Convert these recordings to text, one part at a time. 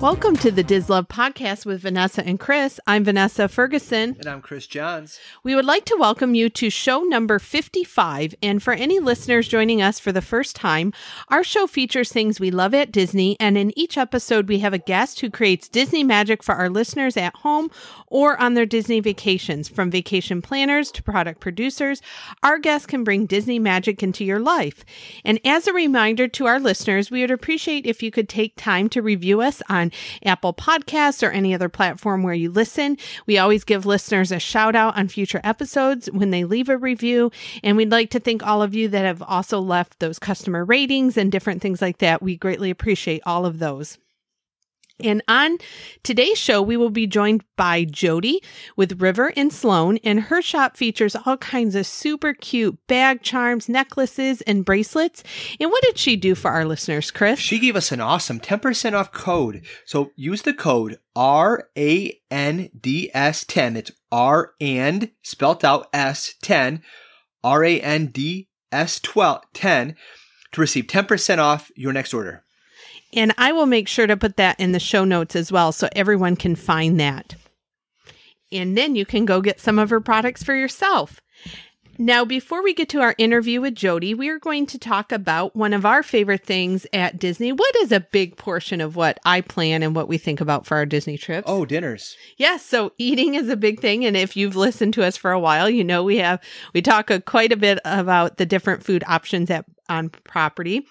Welcome to the Diz Love podcast with Vanessa and Chris. I'm Vanessa Ferguson. And I'm Chris Johns. We would like to welcome you to show number 55. And for any listeners joining us for the first time, our show features things we love at Disney. And in each episode, we have a guest who creates Disney magic for our listeners at home or on their Disney vacations. From vacation planners to product producers, our guests can bring Disney magic into your life. And as a reminder to our listeners, we would appreciate if you could take time to review us on Apple Podcasts or any other platform where you listen. We always give listeners a shout out on future episodes when they leave a review. And we'd like to thank all of you that have also left those customer ratings and different things like that. We greatly appreciate all of those. And on today's show, we will be joined by Jody with River and Sloan, and her shop features all kinds of super cute bag charms, necklaces, and bracelets. And what did she do for our listeners, Chris? She gave us an awesome 10% off code. So use the code R A N D S 10. It's R and spelt out S 10, R A N D S 12 10 to receive 10% off your next order. And I will make sure to put that in the show notes as well so everyone can find that. And then you can go get some of her products for yourself. Now, before we get to our interview with Jody, we are going to talk about one of our favorite things at Disney. What is a big portion of what I plan and what we think about for our Disney trips? Oh, dinners. Yes, so eating is a big thing and if you've listened to us for a while, you know we have we talk a, quite a bit about the different food options at on property.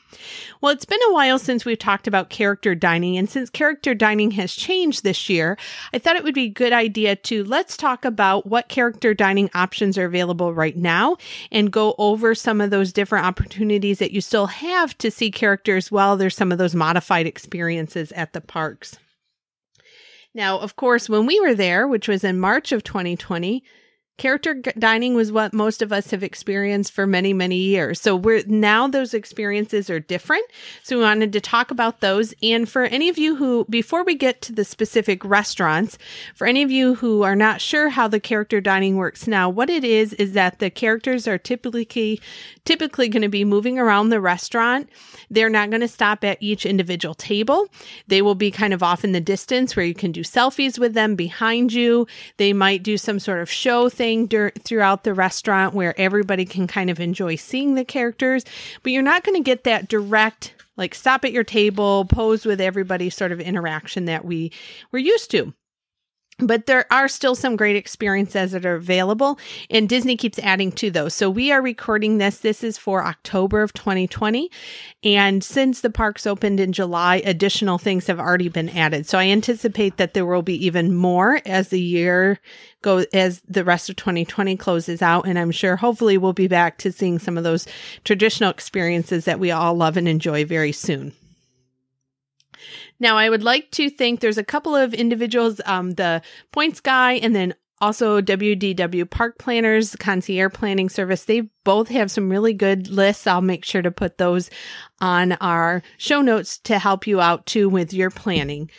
Well, it's been a while since we've talked about character dining, and since character dining has changed this year, I thought it would be a good idea to let's talk about what character dining options are available right now and go over some of those different opportunities that you still have to see characters while there's some of those modified experiences at the parks. Now, of course, when we were there, which was in March of 2020, character dining was what most of us have experienced for many many years. So we're now those experiences are different. So we wanted to talk about those. And for any of you who before we get to the specific restaurants for any of you who are not sure how the character dining works now what it is is that the characters are typically typically going to be moving around the restaurant. They're not going to stop at each individual table. They will be kind of off in the distance where you can do selfies with them behind you. They might do some sort of show thing thing dur- throughout the restaurant where everybody can kind of enjoy seeing the characters, but you're not going to get that direct like stop at your table, pose with everybody sort of interaction that we were used to but there are still some great experiences that are available and disney keeps adding to those. So we are recording this. This is for october of 2020 and since the parks opened in july additional things have already been added. So i anticipate that there will be even more as the year go as the rest of 2020 closes out and i'm sure hopefully we'll be back to seeing some of those traditional experiences that we all love and enjoy very soon now, I would like to thank there's a couple of individuals, um, the points guy and then also WDW Park Planners Concierge Planning Service. They both have some really good lists. I'll make sure to put those on our show notes to help you out too with your planning.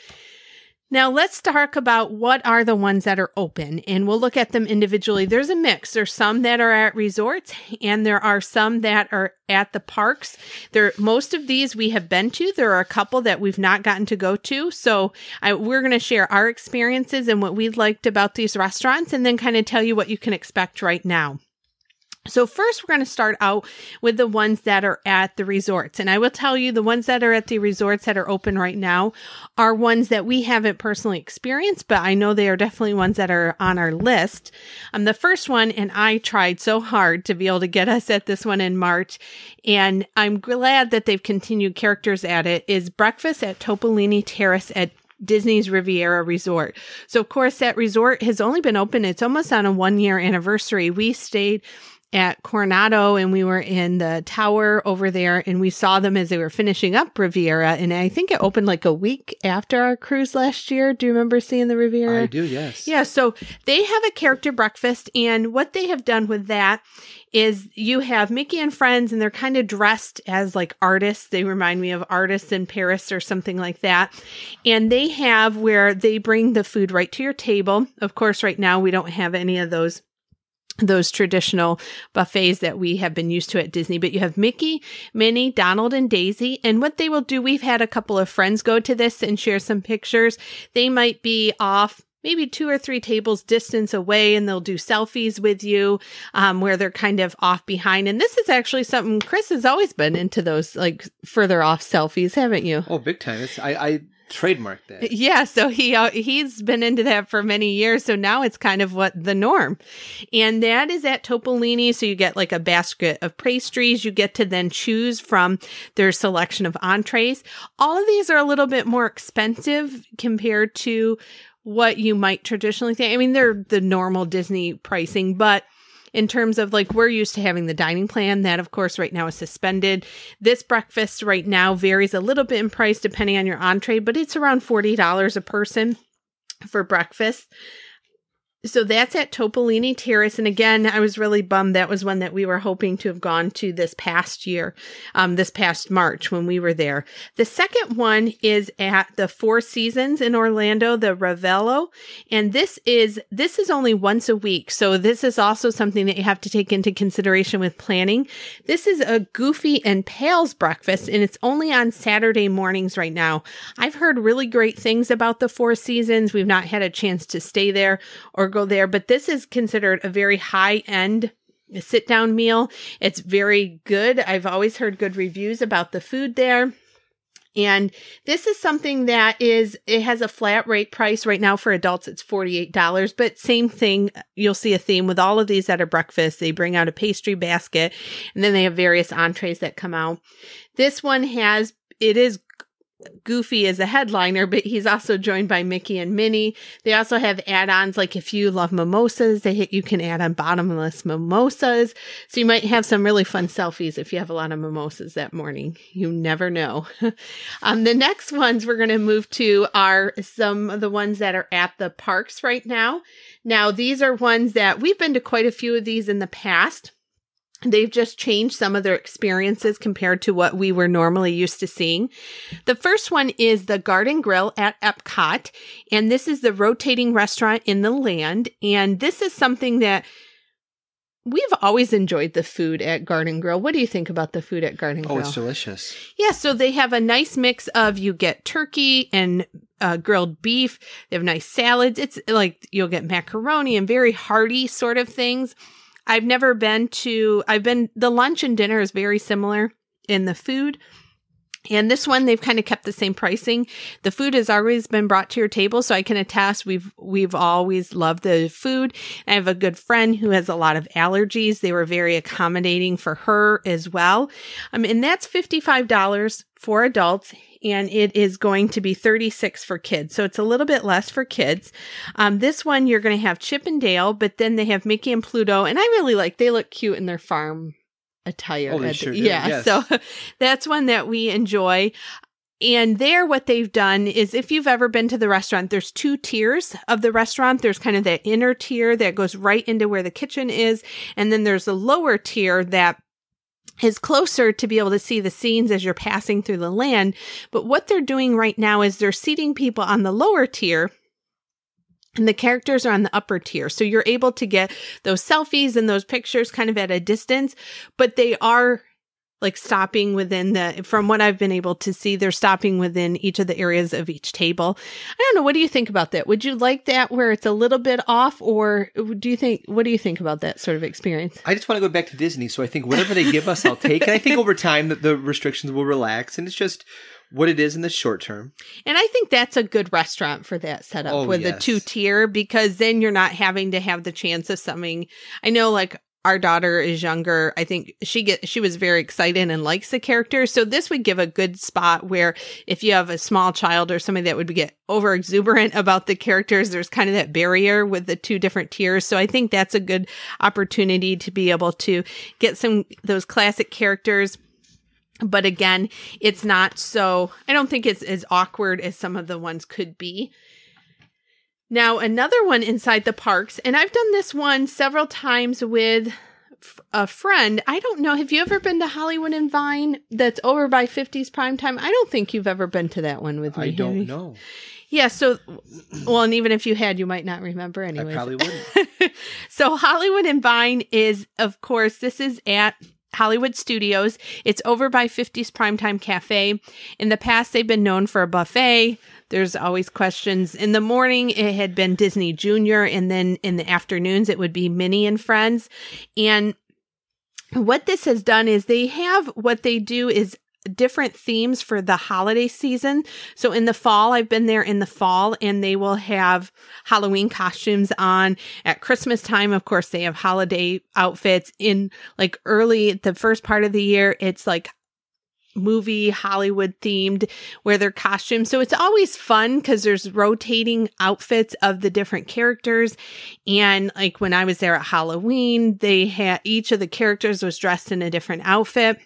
Now let's talk about what are the ones that are open and we'll look at them individually. There's a mix. There's some that are at resorts and there are some that are at the parks. There, most of these we have been to. There are a couple that we've not gotten to go to. So I, we're going to share our experiences and what we liked about these restaurants and then kind of tell you what you can expect right now. So first we're going to start out with the ones that are at the resorts. And I will tell you the ones that are at the resorts that are open right now are ones that we haven't personally experienced, but I know they are definitely ones that are on our list. Um, the first one, and I tried so hard to be able to get us at this one in March, and I'm glad that they've continued characters at it, is breakfast at Topolini Terrace at Disney's Riviera Resort. So of course that resort has only been open. It's almost on a one year anniversary. We stayed at Coronado and we were in the tower over there and we saw them as they were finishing up Riviera. And I think it opened like a week after our cruise last year. Do you remember seeing the Riviera? I do, yes. Yeah. So they have a character breakfast. And what they have done with that is you have Mickey and friends and they're kind of dressed as like artists. They remind me of artists in Paris or something like that. And they have where they bring the food right to your table. Of course, right now we don't have any of those those traditional buffets that we have been used to at Disney, but you have Mickey, Minnie, Donald, and Daisy. And what they will do, we've had a couple of friends go to this and share some pictures. They might be off maybe two or three tables distance away and they'll do selfies with you um, where they're kind of off behind and this is actually something chris has always been into those like further off selfies haven't you oh big time it's i i trademark that. Yeah, so he uh, he's been into that for many years. So now it's kind of what the norm. And that is at Topolini, so you get like a basket of pastries, you get to then choose from their selection of entrees. All of these are a little bit more expensive compared to what you might traditionally think. I mean, they're the normal Disney pricing, but in terms of like we're used to having the dining plan that of course right now is suspended. This breakfast right now varies a little bit in price depending on your entree but it's around $40 a person for breakfast so that's at Topolini Terrace. And again, I was really bummed. That was one that we were hoping to have gone to this past year, um, this past March when we were there. The second one is at the Four Seasons in Orlando, the Ravello. And this is, this is only once a week. So this is also something that you have to take into consideration with planning. This is a Goofy and Pals breakfast and it's only on Saturday mornings right now. I've heard really great things about the Four Seasons. We've not had a chance to stay there or go there, but this is considered a very high end sit down meal. It's very good. I've always heard good reviews about the food there. And this is something that is, it has a flat rate price right now for adults. It's $48, but same thing. You'll see a theme with all of these at a breakfast. They bring out a pastry basket and then they have various entrees that come out. This one has, it is Goofy is a headliner, but he's also joined by Mickey and Minnie. They also have add-ons like if you love mimosas, they hit you can add on bottomless mimosas. So you might have some really fun selfies if you have a lot of mimosas that morning. You never know. um, the next ones we're going to move to are some of the ones that are at the parks right now. Now these are ones that we've been to quite a few of these in the past. They've just changed some of their experiences compared to what we were normally used to seeing. The first one is the Garden Grill at Epcot, and this is the rotating restaurant in the land. And this is something that we've always enjoyed the food at Garden Grill. What do you think about the food at Garden Grill? Oh, it's delicious. Yeah, so they have a nice mix of you get turkey and uh, grilled beef. They have nice salads. It's like you'll get macaroni and very hearty sort of things. I've never been to, I've been, the lunch and dinner is very similar in the food. And this one, they've kind of kept the same pricing. The food has always been brought to your table, so I can attest we've we've always loved the food. I have a good friend who has a lot of allergies. They were very accommodating for her as well. Um, and that's fifty five dollars for adults and it is going to be 36 for kids. So it's a little bit less for kids. Um, this one you're going to have Chip and Dale, but then they have Mickey and Pluto, and I really like. They look cute in their farm attire. Oh, sure do. Yeah, Yes. so that's one that we enjoy. And there, what they've done is if you've ever been to the restaurant, there's two tiers of the restaurant. There's kind of that inner tier that goes right into where the kitchen is. And then there's a lower tier that is closer to be able to see the scenes as you're passing through the land. But what they're doing right now is they're seating people on the lower tier and the characters are on the upper tier. So you're able to get those selfies and those pictures kind of at a distance, but they are like stopping within the, from what I've been able to see, they're stopping within each of the areas of each table. I don't know. What do you think about that? Would you like that where it's a little bit off or do you think, what do you think about that sort of experience? I just want to go back to Disney, so I think whatever they give us, I'll take. And I think over time that the restrictions will relax, and it's just what it is in the short term. And I think that's a good restaurant for that setup Oh, with the yes. two tier because then you're not having to have the chance of something. I know like our daughter is younger. I think she get she was very excited and likes the characters. So this would give a good spot where if you have a small child or somebody that would get over exuberant about the characters, there's kind of that barrier with the two different tiers. So I think that's a good opportunity to be able to get some those classic characters but again, it's not so, I don't think it's as awkward as some of the ones could be. Now, another one inside the parks, and I've done this one several times with a friend. I don't know. Have you ever been to Hollywood and Vine that's over by 50s prime time? I don't think you've ever been to that one with me. I don't know. Yeah, so well, and even if you had, you might not remember anyway. I probably wouldn't. so Hollywood and Vine is, of course, this is at Hollywood Studios. It's over by 50s Primetime Cafe. In the past, they've been known for a buffet. There's always questions. In the morning, it had been Disney Junior, and then in the afternoons, it would be Minnie and Friends. And what this has done is they have what they do is different themes for the holiday season. So in the fall, I've been there in the fall and they will have Halloween costumes on. At Christmas time, of course, they have holiday outfits. In like early, the first part of the year, it's like movie Hollywood themed where their costumes. So it's always fun because there's rotating outfits of the different characters. And like when I was there at Halloween, they had each of the characters was dressed in a different outfit.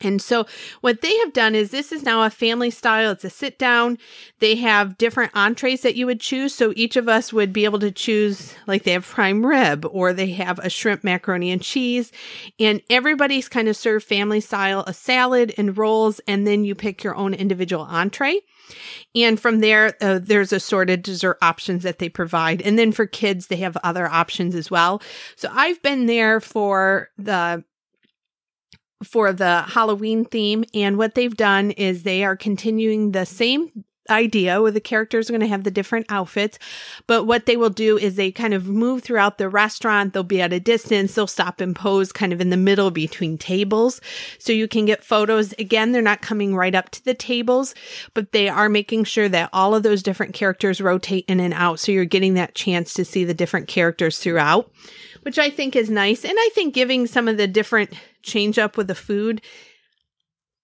And so what they have done is this is now a family style. It's a sit down. They have different entrees that you would choose. So each of us would be able to choose, like they have prime rib or they have a shrimp macaroni and cheese. And everybody's kind of served family style, a salad and rolls. And then you pick your own individual entree. And from there, uh, there's assorted dessert options that they provide. And then for kids, they have other options as well. So I've been there for the for the Halloween theme. And what they've done is they are continuing the same idea where the characters are going to have the different outfits. But what they will do is they kind of move throughout the restaurant. They'll be at a distance. They'll stop and pose kind of in the middle between tables. So you can get photos. Again, they're not coming right up to the tables, but they are making sure that all of those different characters rotate in and out. So you're getting that chance to see the different characters throughout which I think is nice. And I think giving some of the different change up with the food,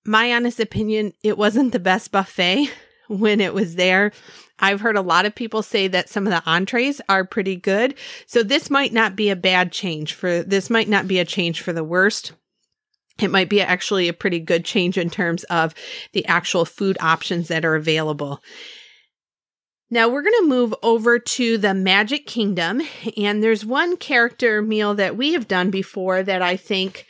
my honest opinion, it wasn't the best buffet when it was there. I've heard a lot of people say that some of the entrees are pretty good. So this might not be a bad change for this might not be a change for the worst. It might be actually a pretty good change in terms of the actual food options that are available. Now we're going to move over to the Magic Kingdom, and there's one character meal that we have done before that I think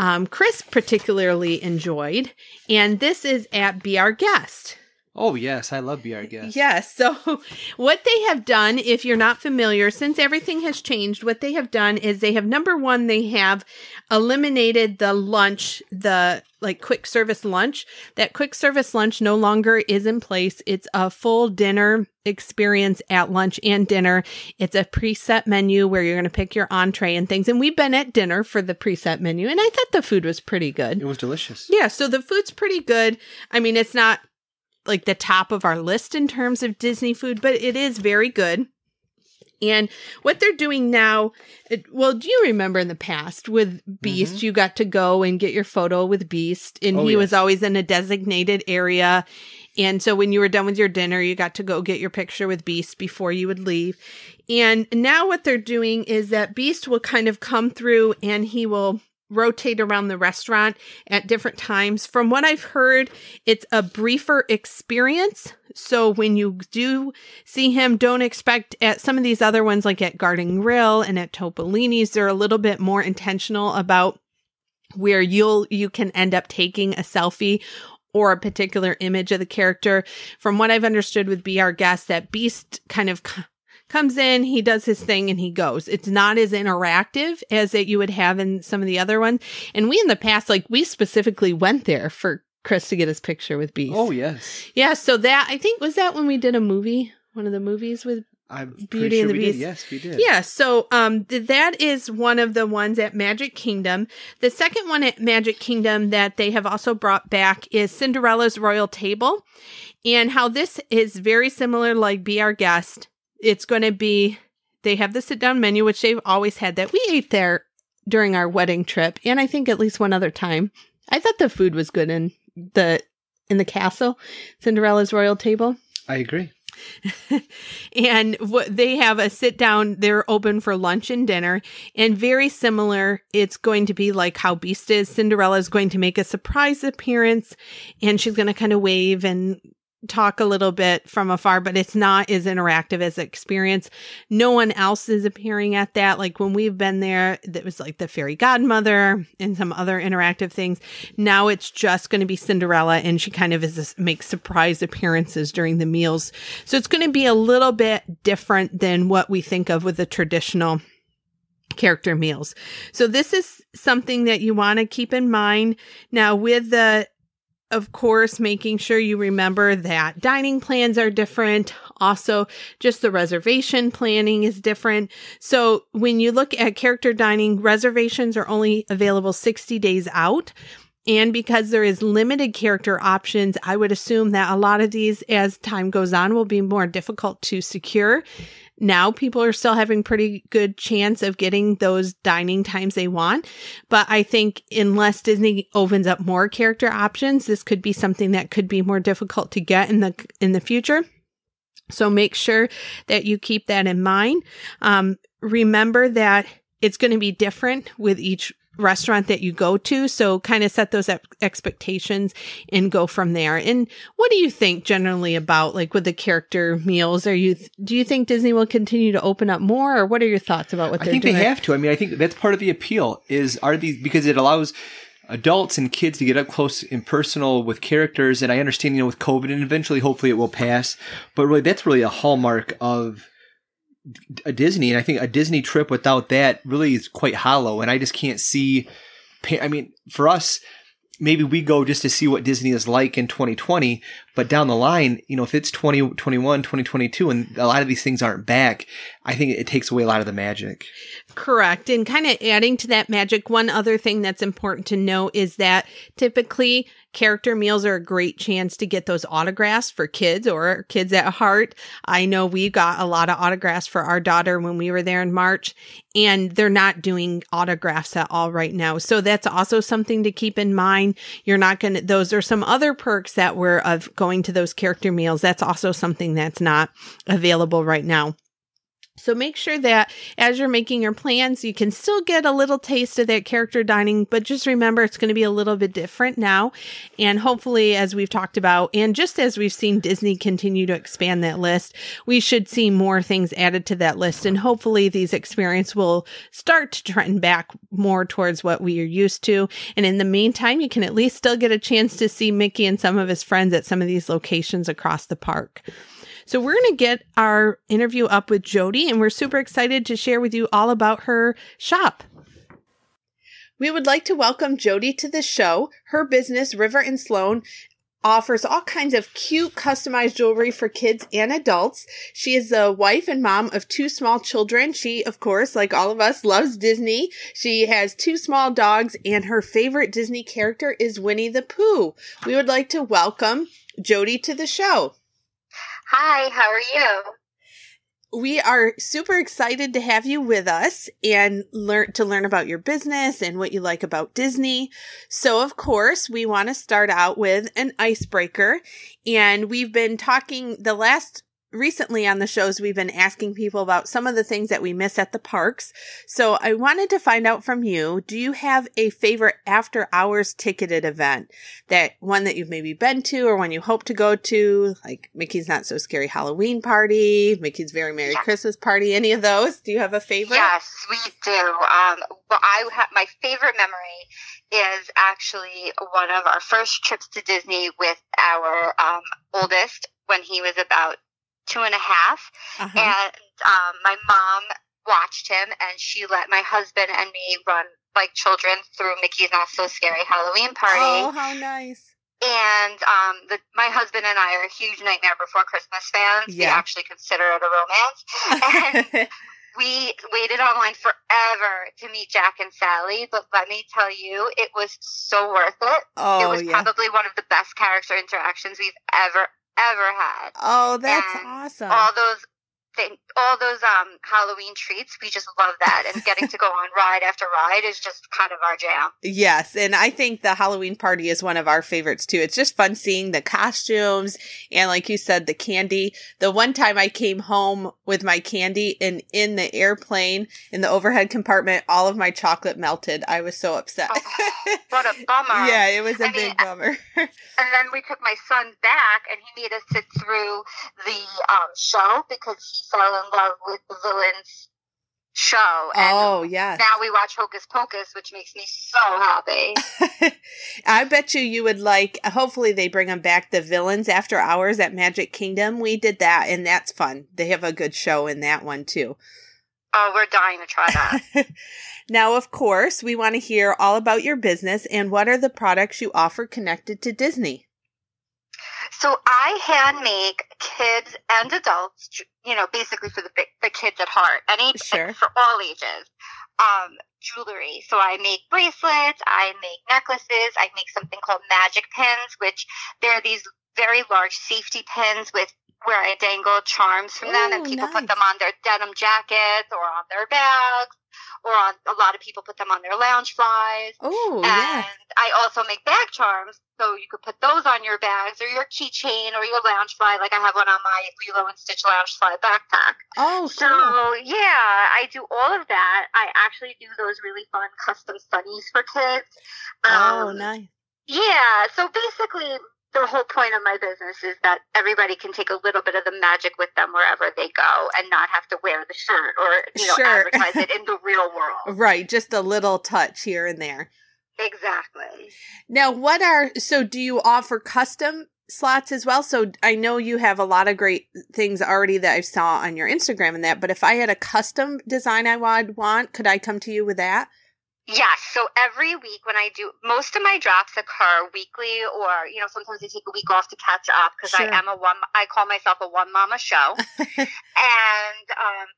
um, Chris particularly enjoyed, and this is at Be Our Guest. Oh, yes, I love Be Our Guest. Yes. So, what they have done, if you're not familiar, since everything has changed, what they have done is they have number one, they have eliminated the lunch, the like quick service lunch. That quick service lunch no longer is in place. It's a full dinner experience at lunch and dinner. It's a preset menu where you're going to pick your entree and things. And we've been at dinner for the preset menu, and I thought the food was pretty good. It was delicious. Yeah. So, the food's pretty good. I mean, it's not like the top of our list in terms of Disney food, but it is very good. And what they're doing now, it, well, do you remember in the past with Beast, mm-hmm. you got to go and get your photo with Beast, and oh, he yes. was always in a designated area. And so when you were done with your dinner, you got to go get your picture with Beast before you would leave. And now what they're doing is that Beast will kind of come through and he will rotate around the restaurant at different times. From what I've heard, it's a briefer experience. So when you do see him, don't expect at some of these other ones, like at Garden Grill and at Topolini's, they're a little bit more intentional about where you'll you can end up taking a selfie or a particular image of the character. From what I've understood with Be Our Guest, that Beast kind of comes in, he does his thing, and he goes. It's not as interactive as that you would have in some of the other ones. And we in the past, like we specifically went there for Chris to get his picture with Beast. Oh yes, yeah. So that I think was that when we did a movie, one of the movies with I'm Beauty sure and the Beast. Did. Yes, we did. Yeah, so um th- that is one of the ones at Magic Kingdom. The second one at Magic Kingdom that they have also brought back is Cinderella's Royal Table. And how this is very similar like Be Our Guest it's going to be they have the sit down menu, which they've always had that. We ate there during our wedding trip, and I think at least one other time. I thought the food was good in the in the castle, Cinderella's royal table. I agree. and what they have a sit down they're open for lunch and dinner and very similar it's going to be like how beast is cinderella is going to make a surprise appearance and she's going to kind of wave and talk a little bit from afar, but it's not as interactive as experience. No one else is appearing at that. Like when we've been there, that was like the fairy godmother and some other interactive things. Now it's just going to be Cinderella and she kind of is this, makes surprise appearances during the meals. So it's going to be a little bit different than what we think of with the traditional character meals. So this is something that you want to keep in mind. Now with the of course, making sure you remember that dining plans are different. Also, just the reservation planning is different. So when you look at character dining, reservations are only available 60 days out. And because there is limited character options, I would assume that a lot of these, as time goes on, will be more difficult to secure. Now people are still having pretty good chance of getting those dining times they want. But I think unless Disney opens up more character options, this could be something that could be more difficult to get in the, in the future. So make sure that you keep that in mind. Um, remember that it's going to be different with each restaurant that you go to. So kind of set those expectations and go from there. And what do you think generally about like with the character meals? Are you, do you think Disney will continue to open up more or what are your thoughts about what I think doing? they have to. I mean, I think that's part of the appeal is are these because it allows adults and kids to get up close and personal with characters. And I understand, you know, with COVID and eventually hopefully it will pass, but really that's really a hallmark of a Disney, and I think a Disney trip without that really is quite hollow. And I just can't see. I mean, for us, maybe we go just to see what Disney is like in 2020, but down the line, you know, if it's 2021, 2022, and a lot of these things aren't back, I think it takes away a lot of the magic. Correct. And kind of adding to that magic, one other thing that's important to know is that typically character meals are a great chance to get those autographs for kids or kids at heart. I know we got a lot of autographs for our daughter when we were there in March, and they're not doing autographs at all right now. So that's also something to keep in mind. You're not going to, those are some other perks that were of going to those character meals. That's also something that's not available right now. So make sure that as you're making your plans, you can still get a little taste of that character dining, but just remember it's going to be a little bit different now. And hopefully, as we've talked about, and just as we've seen Disney continue to expand that list, we should see more things added to that list. And hopefully these experiences will start to trend back more towards what we are used to. And in the meantime, you can at least still get a chance to see Mickey and some of his friends at some of these locations across the park. So we're going to get our interview up with Jody and we're super excited to share with you all about her shop. We would like to welcome Jody to the show. Her business, River and Sloan, offers all kinds of cute customized jewelry for kids and adults. She is the wife and mom of two small children. She, of course, like all of us, loves Disney. She has two small dogs and her favorite Disney character is Winnie the Pooh. We would like to welcome Jody to the show. Hi, how are you? We are super excited to have you with us and learn to learn about your business and what you like about Disney. So, of course, we want to start out with an icebreaker. And we've been talking the last recently on the shows, we've been asking people about some of the things that we miss at the parks. So I wanted to find out from you, do you have a favorite after hours ticketed event that one that you've maybe been to or one you hope to go to, like Mickey's Not So Scary Halloween Party, Mickey's Very Merry. Christmas Party, any of those? Do you have a favorite? Yes, we do. Um, well, I have my favorite memory is actually one of our first trips to Disney with our um, oldest when he was about two and a half, uh-huh. and um, my mom watched him, and she let my husband and me run like children through Mickey's Not So Scary Halloween Party. Oh, how nice! And um, the, my husband and I are huge Nightmare Before Christmas fans. Yeah. We actually consider it a romance. And we waited online forever to meet Jack and Sally, but let me tell you, it was so worth it. Oh, it was yeah. probably one of the best character interactions we've ever, ever had. Oh, that's and awesome. All those thing, all those um Halloween treats, we just love that. And getting to go on ride after ride is just kind of our jam. Yes, and I think the Halloween party is one of our favorites too. It's just fun seeing the costumes and like you said the candy. The one time I came home with my candy and in the airplane in the overhead compartment all of my chocolate melted. I was so upset. Oh, what a bummer. yeah, it was a I big mean, bummer. And then we took my son back, and he made us sit through the um, show because he fell in love with the villain's show. And oh, yes. now we watch Hocus Pocus, which makes me so happy. I bet you you would like. Hopefully, they bring them back. The villains after hours at Magic Kingdom. We did that, and that's fun. They have a good show in that one too. Oh, we're dying to try that. now, of course, we want to hear all about your business and what are the products you offer connected to Disney. So I hand make kids and adults, you know, basically for the the kids at heart, any Sure. for all ages, um, jewelry. So I make bracelets, I make necklaces, I make something called magic pins, which they're these very large safety pins with where I dangle charms from them, and people nice. put them on their denim jackets or on their bags, or on a lot of people put them on their Loungeflies. Oh, And yeah. I also make bag charms, so you could put those on your bags or your keychain or your Loungefly. Like I have one on my Lilo and Stitch Loungefly backpack. Oh, So cool. yeah, I do all of that. I actually do those really fun custom sunnies for kids. oh, Um, nice. Yeah, so basically. The whole point of my business is that everybody can take a little bit of the magic with them wherever they go and not have to wear the shirt or you know Sure. advertise it in the real world. Right, just a little touch here and there. Exactly. Now, what are so do you offer custom slots as well? So I know you have a lot of great things already that I saw on your Instagram and that, but if I had a custom design I would want, could I come to you with that? Yes. So every week when I do, most of my drops occur weekly, or you know, sometimes I take a week off to catch up because Sure. I am a one. I call myself a one mama show, and um,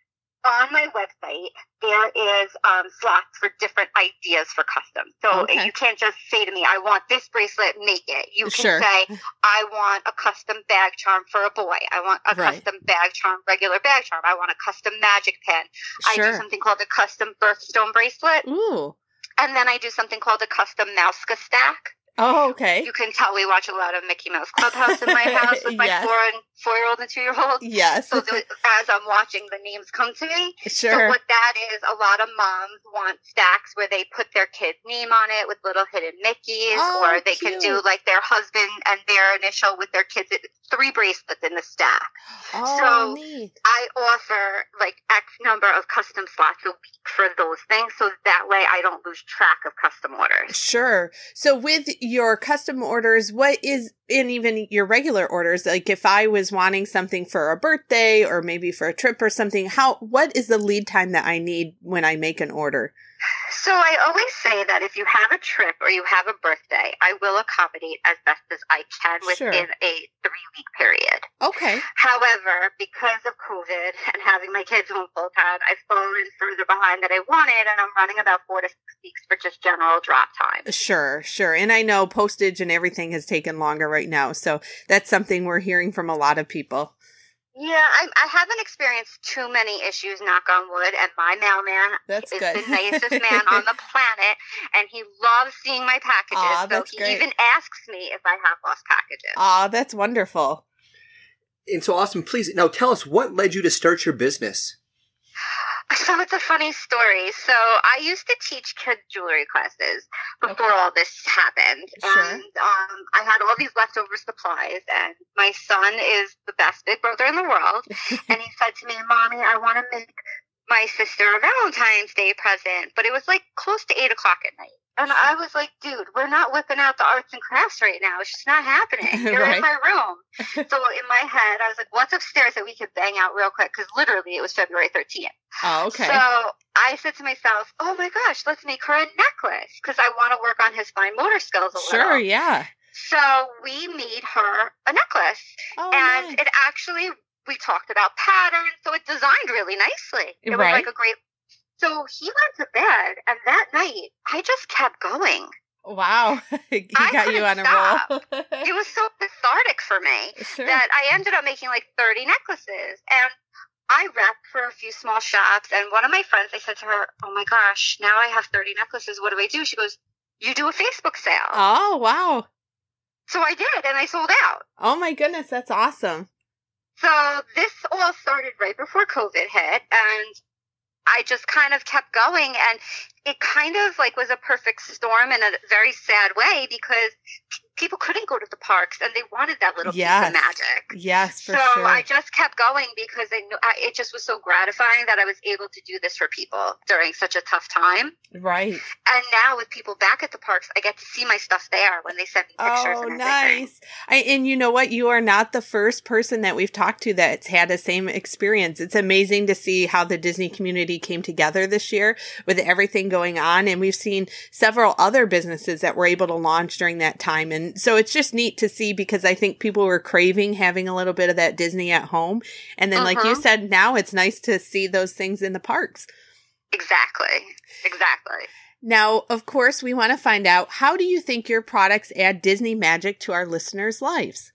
on my website there is um, slots for different ideas for custom. So Okay. you can't just say to me, "I want this bracelet, make it." You can Sure. say, "I want a custom bag charm for a boy. I want a Right. custom bag charm, regular bag charm. I want a custom magic pen. I do something called a custom birthstone bracelet." Ooh. And then I do something called a custom Mouska stack. Oh, okay. You can tell we watch a lot of Mickey Mouse Clubhouse in my house with my Yes. four and four year old and two year old. Yes. So as I'm watching, the names come to me. Sure. So what that is, a lot of moms want stacks where they put their kid's name on it with little hidden Mickeys, Oh, or they can do like their husband and their initial with their kids. Three bracelets in the stack. oh, so- neat. I offer like X number of custom slots a week for those things, so that way I don't lose track of custom orders. Sure. So with your custom orders, what is and even your regular orders, like if I was wanting something for a birthday or maybe for a trip or something, how what is the lead time that I need when I make an order? So I always say that if you have a trip or you have a birthday, I will accommodate as best as I can Sure. within a three week period. Okay. However, because of COVID and having my kids home full time, I've fallen further behind than I wanted, and I'm running about four to six weeks for just general drop time. Sure, sure. And I know postage and everything has taken longer right now. So that's something we're hearing from a lot of people. Yeah, I, I haven't experienced too many issues, knock on wood, and my mailman That's is good. the nicest man on the planet, and he loves seeing my packages. Aw, so that's he great. even asks me if I have lost packages. Aw, that's wonderful. And so, Austin, please now tell us what led you to start your business. So it's a funny story. So I used to teach kids jewelry classes before all this happened, Sure. and um, I had all these leftover supplies. And my son is the best big brother in the world, and he said to me, "Mommy, I want to make my sister a Valentine's Day present." But it was like close to eight o'clock at night. And I was like, dude, we're not whipping out the arts and crafts right now. It's just not happening. You're Right. in my room. so in my head, I was like, what's upstairs that we could bang out real quick? Because literally it was February 13th. Oh, okay. So I said to myself, "Oh my gosh, let's make her a necklace because I want to work on his fine motor skills a sure, little." yeah. So we made her a necklace, Oh, and nice. it actually we talked about patterns, so it designed really nicely. It was like a great. So he went to bed, and night I just kept going. Wow. he I got you on a stop. roll. It was so cathartic for me sure. that I ended up making like 30 necklaces. And I rep for a few small shops, and one of my friends, I said to her, "Oh my gosh, now I have 30 necklaces. What do I do?" She goes, "You do a Facebook sale." Oh, wow. So I did, and I sold out. Oh my goodness, that's awesome. So this all started right before COVID hit, and I just kind of kept going, and it kind of like was a perfect storm in a very sad way because people couldn't go to the parks and they wanted that little Yes. piece of magic. Yes, for so sure. I just kept going because I knew, I, it just was so gratifying that I was able to do this for people during such a tough time. right. And now with people back at the parks, I get to see my stuff there when they send me pictures. Oh, and nice. I, and you know what? You are not the first person that we've talked to that's had the same experience. It's amazing to see how the Disney community came together this year with everything going on. And we've seen several other businesses that were able to launch during that time. And so it's just neat to see because I think people were craving having a little bit of that Disney at home. And then, like you Uh-huh. said, now it's nice to see those things in the parks. Exactly. Exactly. Now, of course, we want to find out how do you think your products add Disney magic to our listeners' lives?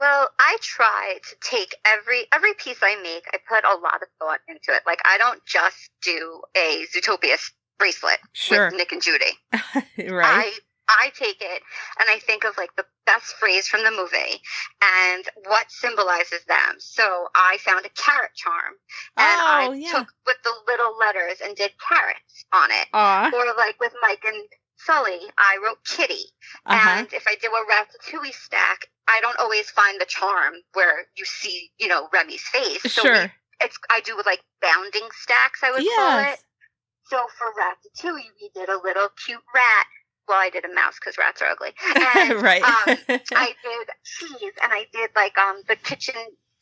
Well, I try to take every every piece I make. I put a lot of thought into it. Like I don't just do a Zootopia bracelet Sure. with Nick and Judy. right? I I take it and I think of like the best phrase from the movie and what symbolizes them. So I found a carrot charm and Oh, I yeah. took with the little letters and did carrots on it. Aw. Or like with Mike and Sully, I wrote kitty. Uh-huh. And if I do a ratatouille stack, I don't always find the charm where you see, you know, Remy's face. So we- Sure. it's I do like bounding stacks, I would call it. Yes. So for Ratatouille, we did a little cute rat. Well, I did a mouse because rats are ugly. And, right. um, I did cheese, and I did like um the kitchen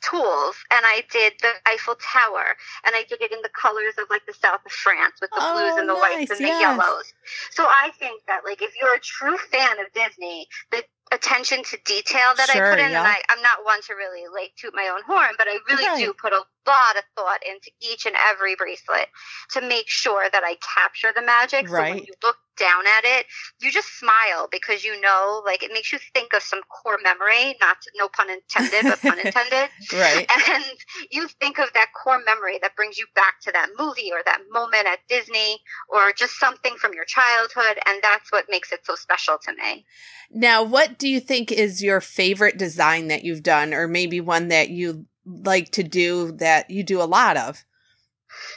tools, and I did the Eiffel Tower, and I did it in the colors of like the south of France with the Oh, blues and the nice, whites and the yellows. So I think that like if you're a true fan of Disney, the attention to detail that Sure, I put in, yeah. and I, I'm not one to really like toot my own horn, but I really Right. do put a lot of thought into each and every bracelet to make sure that I capture the magic. So when you look down at it, you just smile because you know, like, it makes you think of some core memory, not no pun intended, but pun intended. right. And you think of that core memory that brings you back to that movie or that moment at Disney or just something from your childhood. And that's what makes it so special to me. Now, what do you think is your favorite design that you've done, or maybe one that you like to do that you do a lot of?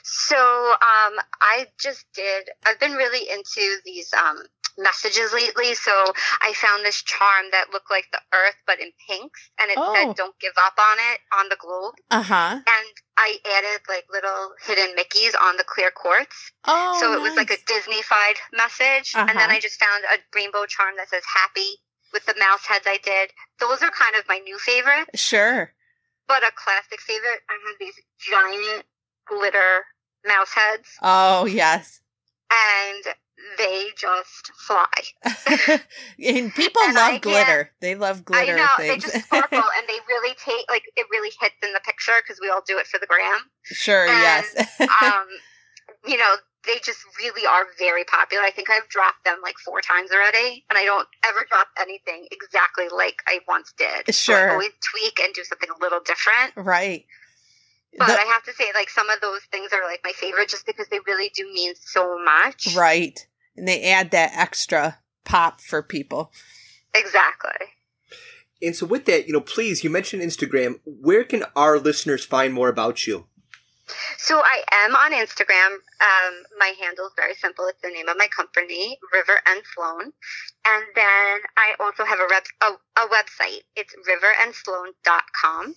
So um, I just did. I've been really into these um, messages lately. So I found this charm that looked like the Earth, but in pinks, and it Oh. said "Don't give up on it" on the globe. Uh huh. And I added like little hidden Mickeys on the clear quartz, Oh, so it was like a. Disney-fied message. And then Uh-huh. I just found a rainbow charm that says "Happy" with the mouse heads. I did. Those are kind of my new favorite. sure. But a classic favorite, I have these giant glitter mouse heads Oh, yes. and they just fly. and people And I love can't- glitter. They love glitter I know things. they just sparkle and they really take like it really hits in the picture because we all do it for the gram. sure, yes. Um, you know, they just really are very popular. I think I've dropped them like four times already, and I don't ever drop anything exactly like I once did. So Sure. I always tweak and do something a little different. right. But The- I have to say, like some of those things are like my favorite, just because they really do mean so much. right. And they add that extra pop for people. Exactly. And so, with that, you know, please, you mentioned Instagram. Where can our listeners find more about you? So I am on Instagram. Um, my handle is very simple. It's the name of my company, River and Sloan. And then I also have a, rep- a, a website. It's riverandsloan.com.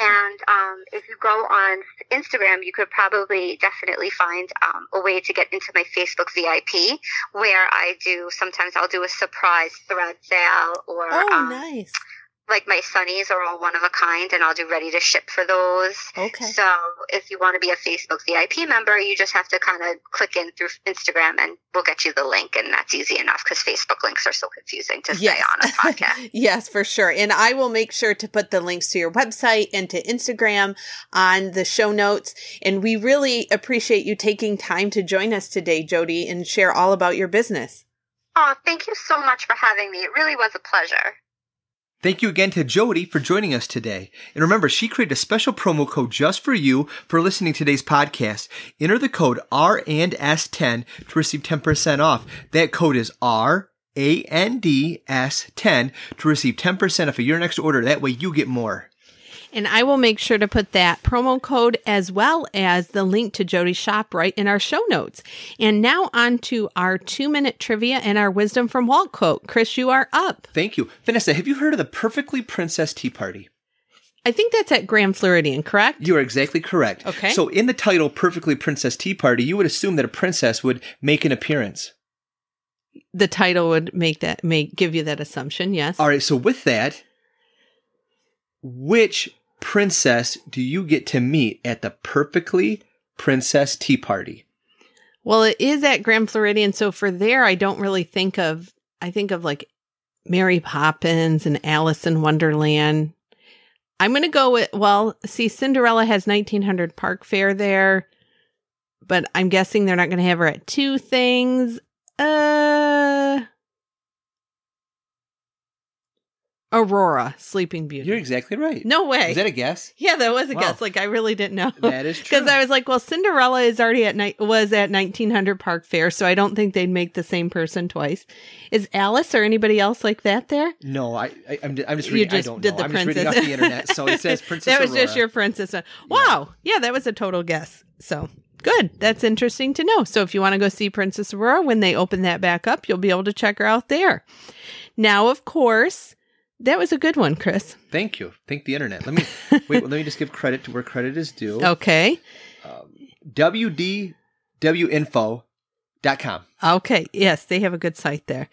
And um, if you go on Instagram, you could probably definitely find um, a way to get into my Facebook VIP, where I do sometimes I'll do a surprise thread sale or Oh, um, nice. Like my sunnies are all one of a kind, and I'll do ready to ship for those. Okay. So if you want to be a Facebook VIP member, you just have to kind of click in through Instagram and we'll get you the link. And that's easy enough because Facebook links are so confusing to say on a podcast. yes, for sure. And I will make sure to put the links to your website and to Instagram on the show notes. And we really appreciate you taking time to join us today, Jody, and share all about your business. oh, thank you so much for having me. It really was a pleasure. Thank you again to Jody for joining us today. And remember, she created a special promo code just for you for listening to today's podcast. Enter the code R and S10 to receive 10% off. That code is R A N D S 10 to receive 10% off of your next order. That way you get more. And I will make sure to put that promo code as well as the link to Jody's shop right in our show notes. And now on to our two minute trivia and our wisdom from Walt quote. Chris, you are up. Thank you. Vanessa, have you heard of the Perfectly Princess Tea Party? I think that's at Grand Floridian, correct? You are exactly correct. Okay. So in the title Perfectly Princess Tea Party, you would assume that a princess would make an appearance. The title would make that make give you that assumption, yes. All right, so with that, which princess do you get to meet at the Perfectly Princess Tea Party? Well, it is at Grand Floridian, so for there I don't really think of I think of like Mary Poppins and Alice in Wonderland. I'm going to go with well, see Cinderella has 1900 Park Fare there, but I'm guessing they're not going to have her at two things. Uh Aurora, Sleeping Beauty. You're exactly right. no way. Is that a guess? yeah, that was a Wow. guess. Like I really didn't know. That is true. Because I was like, well, Cinderella is already at night was at 1900 Park Fare, so I don't think they'd make the same person twice. Is Alice or anybody else like that there? no, I, I I'm, I'm just You reading. just I don't did know. the I'm just reading princess. off the internet. So it says Princess. that was just your princess. Wow, yeah, that was a total guess. So good. That's interesting to know. So if you want to go see Princess Aurora when they open that back up, you'll be able to check her out there. Now, of course, that was a good one, Chris. Thank you. Thank the internet. Let me wait. Let me just give credit to where credit is due. Okay. WDWinfo.com. Okay. Yes, they have a good site there.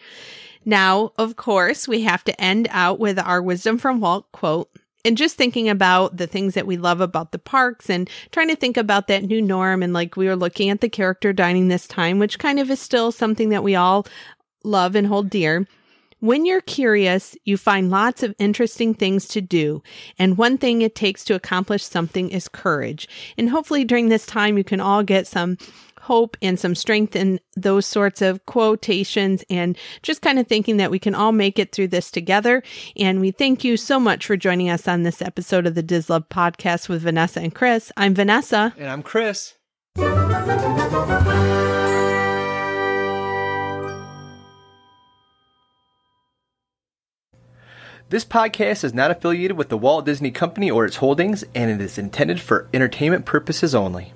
Now, of course, we have to end out with our wisdom from Walt quote. And just thinking about the things that we love about the parks and trying to think about that new norm. And like we were looking at the character dining this time, which kind of is still something that we all love and hold dear. When you're curious, you find lots of interesting things to do. And one thing it takes to accomplish something is courage. And hopefully during this time, you can all get some hope and some strength in those sorts of quotations and just kind of thinking that we can all make it through this together. And we thank you so much for joining us on this episode of the Diz Love podcast with Vanessa and Chris. I'm Vanessa. And I'm Chris. This podcast is not affiliated with the Walt Disney Company or its holdings, and it is intended for entertainment purposes only.